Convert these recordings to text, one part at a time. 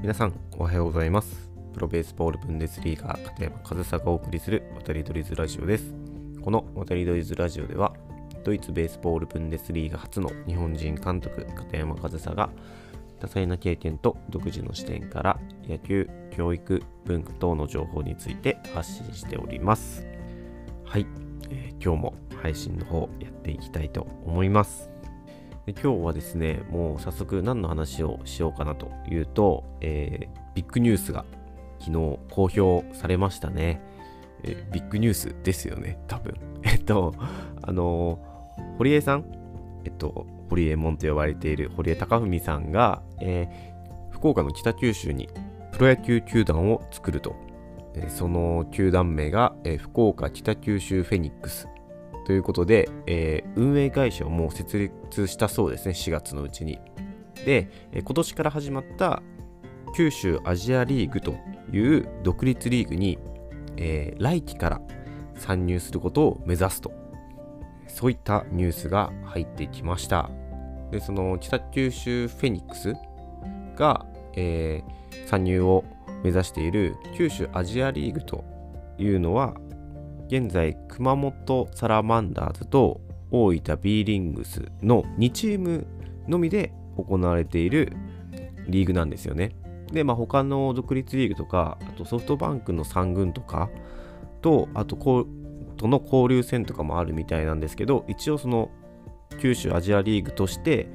皆さんおはようございます。プロベースボールブンデスリーガー片山和沙がお送りする渡りドリズラジオです。この渡りドリズラジオではドイツベースボールブンデスリーガ初の日本人監督片山和沙が多彩な経験と独自の視点から野球、教育、文化等の情報について発信しております。はい、えー、今日も配信の方やっていきたいと思います。今日はですね、もう早速何の話をしようかなというと、えー、ビッグニュースが昨日公表されましたね。えー、ビッグニュースですよね、多分。えっと、あのー、堀江さん、えっと、堀江門と呼ばれている堀江貴文さんが、えー、福岡の北九州にプロ野球球団を作ると。えその球団名が、え福岡北九州フェニックスということで、えー、運営会社をもう設立したそうですね、4月のうちに。で、え今年から始まった九州アジアリーグという独立リーグに、えー、来期から参入することを目指すと。そういったニュースが入ってきました。で、その北九州フェニックスが、えー、参入を目指している九州アジアリーグというのは、現在熊本サラマンダーズと大分 B リングスの2チームのみで行われているリーグなんですよね。で、まあ、他の独立リーグとか、あとソフトバンクの3軍とかと、あととの交流戦とかもあるみたいなんですけど、一応その九州アジアリーグとして、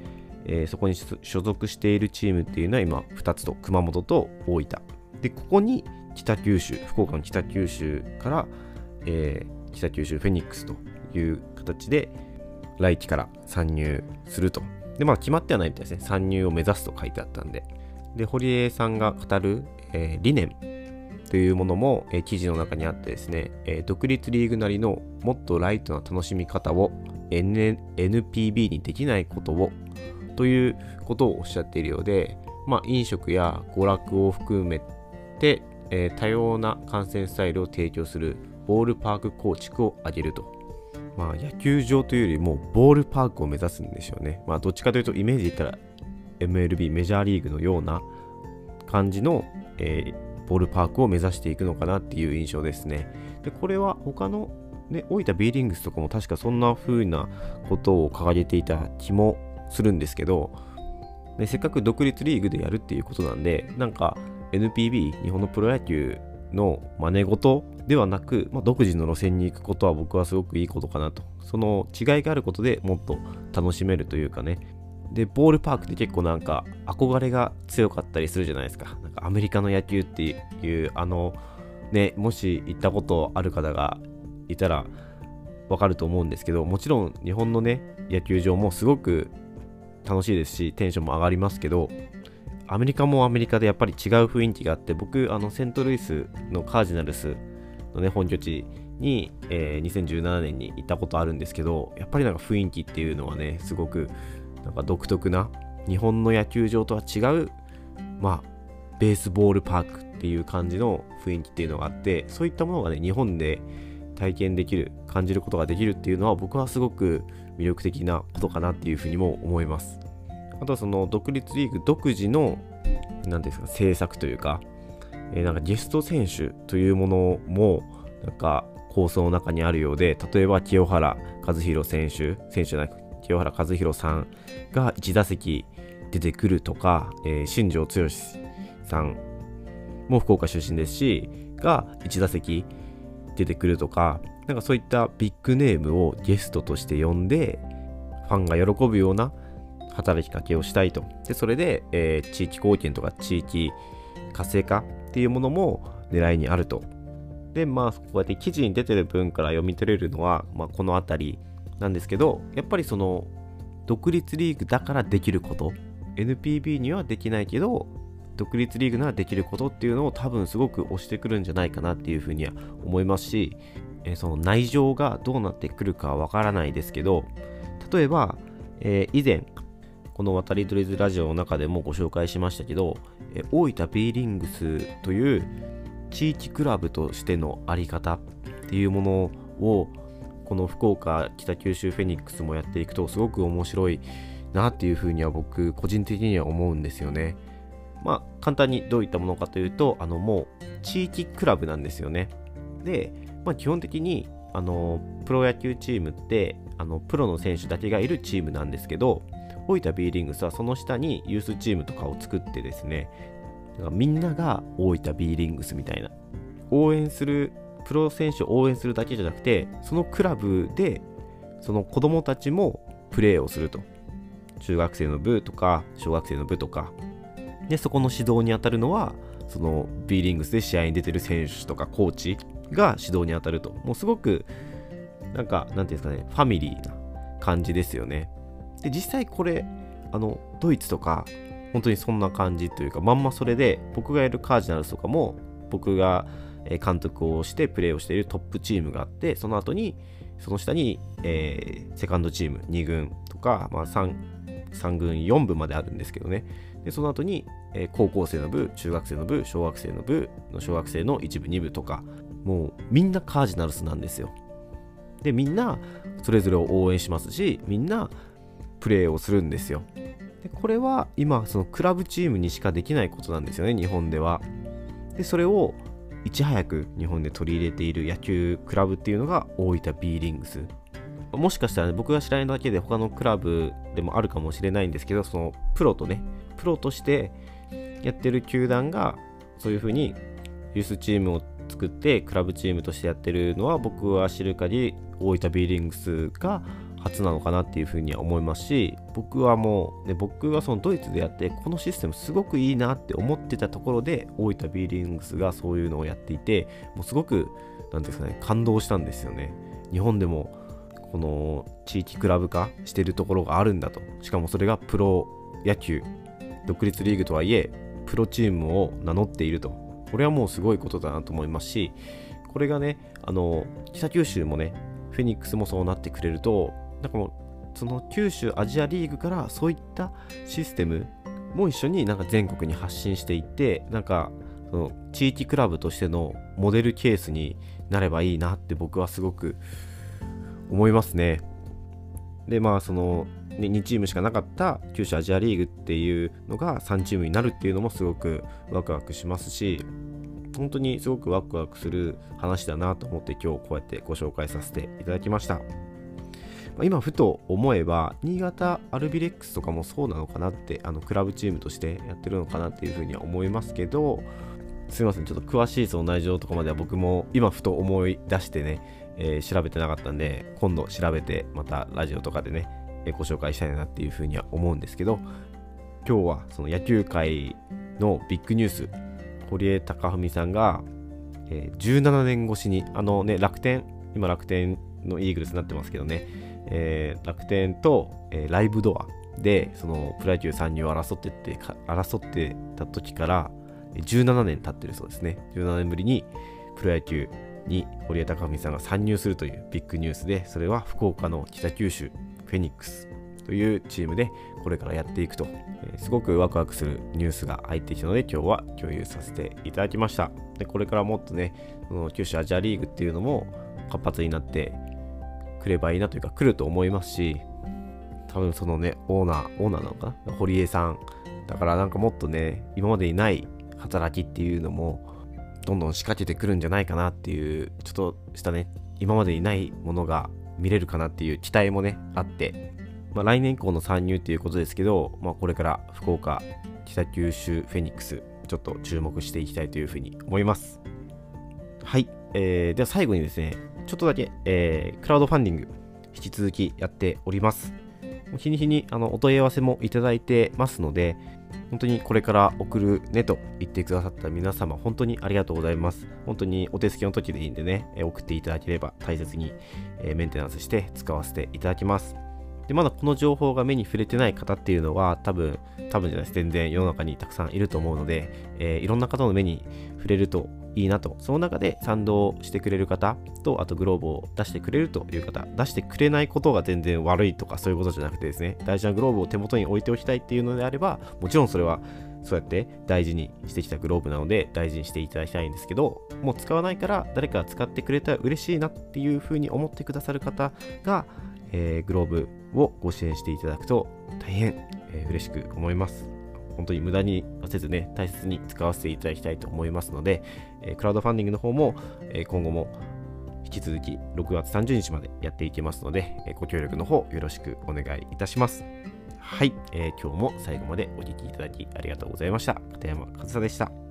えー、そこに所属しているチームっていうのは今2つと熊本と大分。で、ここに北九州、福岡の北九州からえー、北九州フェニックスという形で来期から参入すると。で、まあ決まってはないみたいですね。参入を目指すと書いてあったんで。で、堀江さんが語る、えー、理念というものも、えー、記事の中にあってですね、えー、独立リーグなりのもっとライトな楽しみ方を、N、NPB にできないことをということをおっしゃっているようで、まあ、飲食や娯楽を含めて、えー、多様な観戦スタイルを提供するボールパーク構築を上げると。まあ野球場というよりもボールパークを目指すんでしょうね。まあどっちかというとイメージで言ったら MLB メジャーリーグのような感じの、えー、ボールパークを目指していくのかなっていう印象ですね。で、これは他のね、大分 B リングスとかも確かそんな風なことを掲げていた気もするんですけど、ね、せっかく独立リーグでやるっていうことなんで、なんか NPB、日本のプロ野球の真似事ではなく、まあ、独自の路線に行くことは僕はすごくいいことかなと。その違いがあることでもっと楽しめるというかね。で、ボールパークって結構なんか憧れが強かったりするじゃないですか。なんかアメリカの野球っていう、あの、ね、もし行ったことある方がいたらわかると思うんですけど、もちろん日本のね、野球場もすごく楽しいですし、テンションも上がりますけど、アメリカもアメリカでやっぱり違う雰囲気があって、僕、あの、セントルイスのカージナルスのね、本拠地に、えー、2017年に行ったことあるんですけど、やっぱりなんか雰囲気っていうのはね、すごく、なんか独特な、日本の野球場とは違う、まあ、ベースボールパークっていう感じの雰囲気っていうのがあって、そういったものがね、日本で体験できる、感じることができるっていうのは、僕はすごく魅力的なことかなっていうふうにも思います。あとはその独立リーグ独自の何ですか政策というか、えー、なんかゲスト選手というものもなんか構想の中にあるようで例えば清原和博選手選手じゃなく清原和博さんが1打席出てくるとか、えー、新庄剛志さんも福岡出身ですしが1打席出てくるとかなんかそういったビッグネームをゲストとして呼んでファンが喜ぶような働きかけをしたいと。で、それで、えー、地域貢献とか地域活性化っていうものも狙いにあると。で、まあ、こうやって記事に出てる分から読み取れるのは、まあ、この辺りなんですけど、やっぱりその、独立リーグだからできること、NPB にはできないけど、独立リーグならできることっていうのを多分すごく押してくるんじゃないかなっていうふうには思いますし、えー、その内情がどうなってくるかはわからないですけど、例えば、えー、以前、この渡り鳥ズラジオの中でもご紹介しましたけど、え大分 B リングスという地域クラブとしてのあり方っていうものをこの福岡北九州フェニックスもやっていくとすごく面白いなっていうふうには僕個人的には思うんですよね。まあ、簡単にどういったものかというと、あのもう地域クラブなんですよね。で、まあ、基本的にあのプロ野球チームってあのプロの選手だけがいるチームなんですけど、大分 B リングスはその下にユースチームとかを作ってですね、みんなが大分 B リングスみたいな、応援する、プロ選手を応援するだけじゃなくて、そのクラブで、その子供たちもプレーをすると。中学生の部とか、小学生の部とか、で、そこの指導に当たるのは、その B リングスで試合に出てる選手とかコーチが指導に当たると。もうすごく、なんか、なんていうんですかね、ファミリーな感じですよね。で、実際これ、あの、ドイツとか、本当にそんな感じというか、まんまそれで、僕がやるカージナルスとかも、僕が監督をしてプレーをしているトップチームがあって、その後に、その下に、えー、セカンドチーム2軍とか、まあ3、3軍4部まであるんですけどね。で、その後に、えー、高校生の部、中学生の部、小学生の部の小学生の1部、2部とか、もうみんなカージナルスなんですよ。で、みんなそれぞれを応援しますし、みんなプレーをするんですよ。でこれは今、そのクラブチームにしかできないことなんですよね、日本では。で、それをいち早く日本で取り入れている野球クラブっていうのが大分 B リングス。もしかしたら、ね、僕が知らないだけで他のクラブでもあるかもしれないんですけど、そのプロとね、プロとしてやってる球団がそういうふうにユースチームを作ってクラブチームとしてやってるのは僕は知る限り大分 B リングスが初なのかなっていうふうには思いますし僕はもう、ね、僕がそのドイツでやってこのシステムすごくいいなって思ってたところで大分 B リングスがそういうのをやっていてもうすごく何ですかね感動したんですよね。日本でもこの地域クラブ化してるところがあるんだと。しかもそれがプロ野球独立リーグとはいえプロチームを名乗っていると。これはもうすごいことだなと思いますしこれがねあの北九州もねフェニックスもそうなってくれるとなんかもうその九州アジアリーグからそういったシステムも一緒になんか全国に発信していってなんかその地域クラブとしてのモデルケースになればいいなって僕はすごく思いますね。でまあその、2チームしかなかった九州アジアリーグっていうのが3チームになるっていうのもすごくワクワクしますし本当にすごくワクワクする話だなと思って今日こうやってご紹介させていただきました。今ふと思えば新潟アルビレックスとかもそうなのかなってあのクラブチームとしてやってるのかなっていうふうには思いますけどすいませんちょっと詳しいその内情とかまでは僕も今ふと思い出してね、えー、調べてなかったんで今度調べてまたラジオとかでね、えー、ご紹介したいなっていうふうには思うんですけど今日はその野球界のビッグニュース堀江貴文さんが、えー、17年越しにあのね楽天今楽天のイーグルスになってますけどねえー、楽天と、えー、ライブドアでそのプロ野球参入を争ってって争ってた時から17年経ってるそうですね。17年ぶりにプロ野球に堀江貴文さんが参入するというビッグニュースでそれは福岡の北九州フェニックスというチームでこれからやっていくと、えー、すごくワクワクするニュースが入ってきたので今日は共有させていただきました。でこれからもっとねその九州アジアリーグっていうのも活発になって来ればいいなというか来ると思いますし多分そのねオーナーオーナーなのかな？堀江さんだからなんかもっとね今までにない働きっていうのもどんどん仕掛けてくるんじゃないかなっていうちょっとしたね今までにないものが見れるかなっていう期待もねあって、まあ、来年以降の参入っていうことですけど、まあ、これから福岡北九州フェニックスちょっと注目していきたいというふうに思います。はい、えー、では最後にですねちょっとだけ、えー、クラウドファンディング、引き続きやっております。日に日にあのお問い合わせもいただいてますので、本当にこれから送るねと言ってくださった皆様、本当にありがとうございます。本当にお手すきの時でいいんでね、送っていただければ大切にメンテナンスして使わせていただきます。で、まだこの情報が目に触れてない方っていうのは、多分、多分じゃないです。全然世の中にたくさんいると思うので、えー、いろんな方の目に触れるといいなと。その中で賛同してくれる方と、あとグローブを出してくれるという方、出してくれないことが全然悪いとかそういうことじゃなくてですね、大事なグローブを手元に置いておきたいっていうのであれば、もちろんそれはそうやって大事にしてきたグローブなので大事にしていただきたいんですけど、もう使わないから誰かが使ってくれたら嬉しいなっていうふうに思ってくださる方が、えー、グローブをご支援していただくと大変、えー、嬉しく思います。本当に無駄にせずね、大切に使わせていただきたいと思いますので、え、クラウドファンディングの方も、え、今後も引き続き6月30日までやっていきますので、えご協力の方よろしくお願いいたします。はい、えー、今日も最後までお聴きいただきありがとうございました。片山和沙でした。